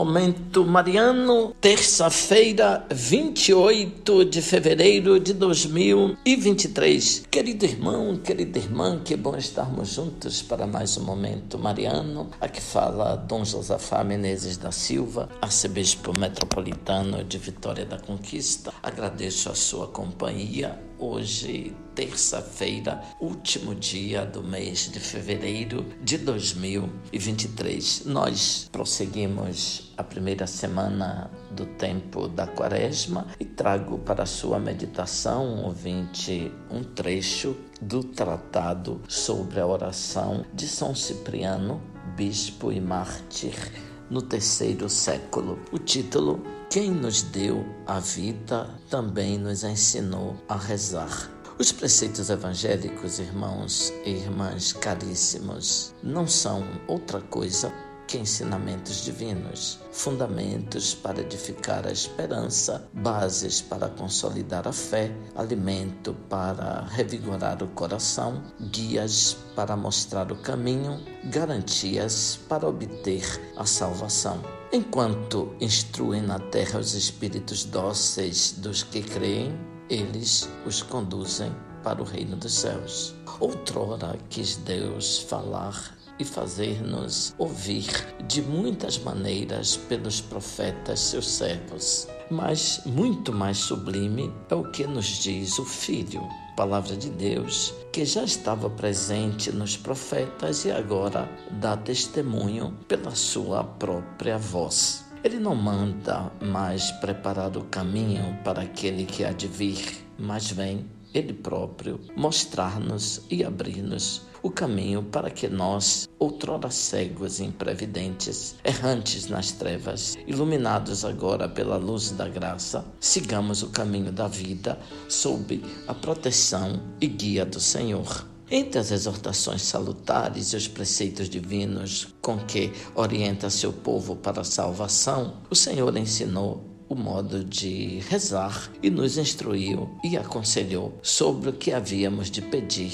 Momento Mariano, terça-feira, 28 de fevereiro de 2023. Querido irmão, querida irmã, que bom estarmos juntos para mais um Momento Mariano. Aqui fala Dom Josafá Menezes da Silva, arcebispo metropolitano de Vitória da Conquista. Agradeço a sua companhia hoje, terça-feira, último dia do mês de fevereiro de 2023. Nós prosseguimos a primeira semana do tempo da quaresma e trago para sua meditação, ouvinte, um trecho do tratado sobre a oração de São Cipriano, bispo e mártir no terceiro século. O título quem nos deu a vida também nos ensinou a rezar. Os preceitos evangélicos, irmãos e irmãs caríssimos, não são outra coisa que ensinamentos divinos, fundamentos para edificar a esperança, bases para consolidar a fé, alimento para revigorar o coração, guias para mostrar o caminho, garantias para obter a salvação. Enquanto instruem na terra os espíritos dóceis dos que creem, eles os conduzem para o reino dos céus. Outrora quis Deus falar e fazer-nos ouvir de muitas maneiras pelos profetas, seus servos. Mas muito mais sublime é o que nos diz o Filho, palavra de Deus, que já estava presente nos profetas e agora dá testemunho pela sua própria voz. Ele não manda mais preparar o caminho para aquele que há de vir, mas vem ele próprio mostrar-nos e abrir-nos o caminho para que nós, outrora cegos e imprevidentes, errantes nas trevas, iluminados agora pela luz da graça, sigamos o caminho da vida sob a proteção e guia do Senhor. Entre as exortações salutares e os preceitos divinos com que orienta seu povo para a salvação, o Senhor ensinou o modo de rezar e nos instruiu e aconselhou sobre o que havíamos de pedir.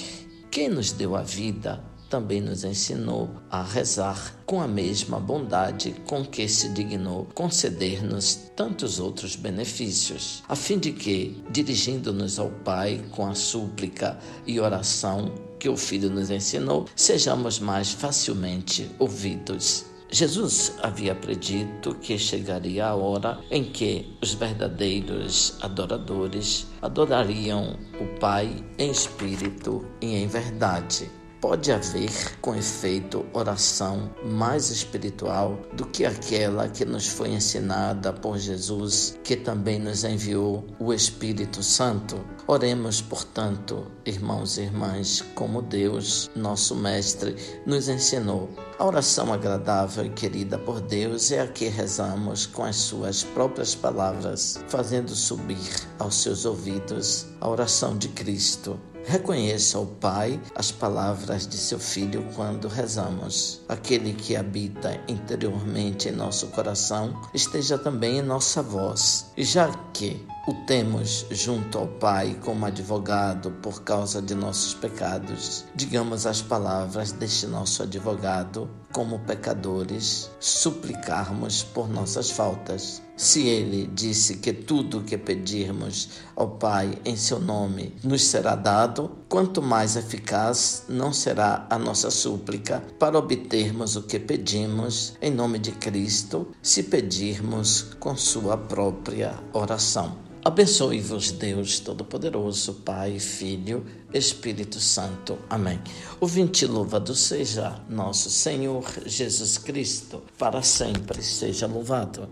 Quem nos deu a vida também nos ensinou a rezar com a mesma bondade com que se dignou conceder-nos tantos outros benefícios, a fim de que, dirigindo-nos ao Pai com a súplica e oração que o Filho nos ensinou, sejamos mais facilmente ouvidos. Jesus havia predito que chegaria a hora em que os verdadeiros adoradores adorariam o Pai em espírito e em verdade. Pode haver, com efeito, oração mais espiritual do que aquela que nos foi ensinada por Jesus, que também nos enviou o Espírito Santo? Oremos, portanto, irmãos e irmãs, como Deus, nosso Mestre, nos ensinou. A oração agradável e querida por Deus é a que rezamos com as suas próprias palavras, fazendo subir aos seus ouvidos a oração de Cristo Reconheça ao Pai as palavras de seu Filho quando rezamos. Aquele que habita interiormente em nosso coração esteja também em nossa voz. E já que o temos junto ao Pai como advogado por causa de nossos pecados. Digamos as palavras deste nosso advogado como pecadores, suplicarmos por nossas faltas. Se ele disse que tudo o que pedirmos ao Pai em seu nome nos será dado, quanto mais eficaz não será a nossa súplica para obtermos o que pedimos em nome de Cristo, se pedirmos com sua própria oração. Abençoe-vos, Deus Todo-Poderoso, Pai, Filho, Espírito Santo. Amém. O vinte louvado seja nosso Senhor Jesus Cristo, para sempre seja louvado.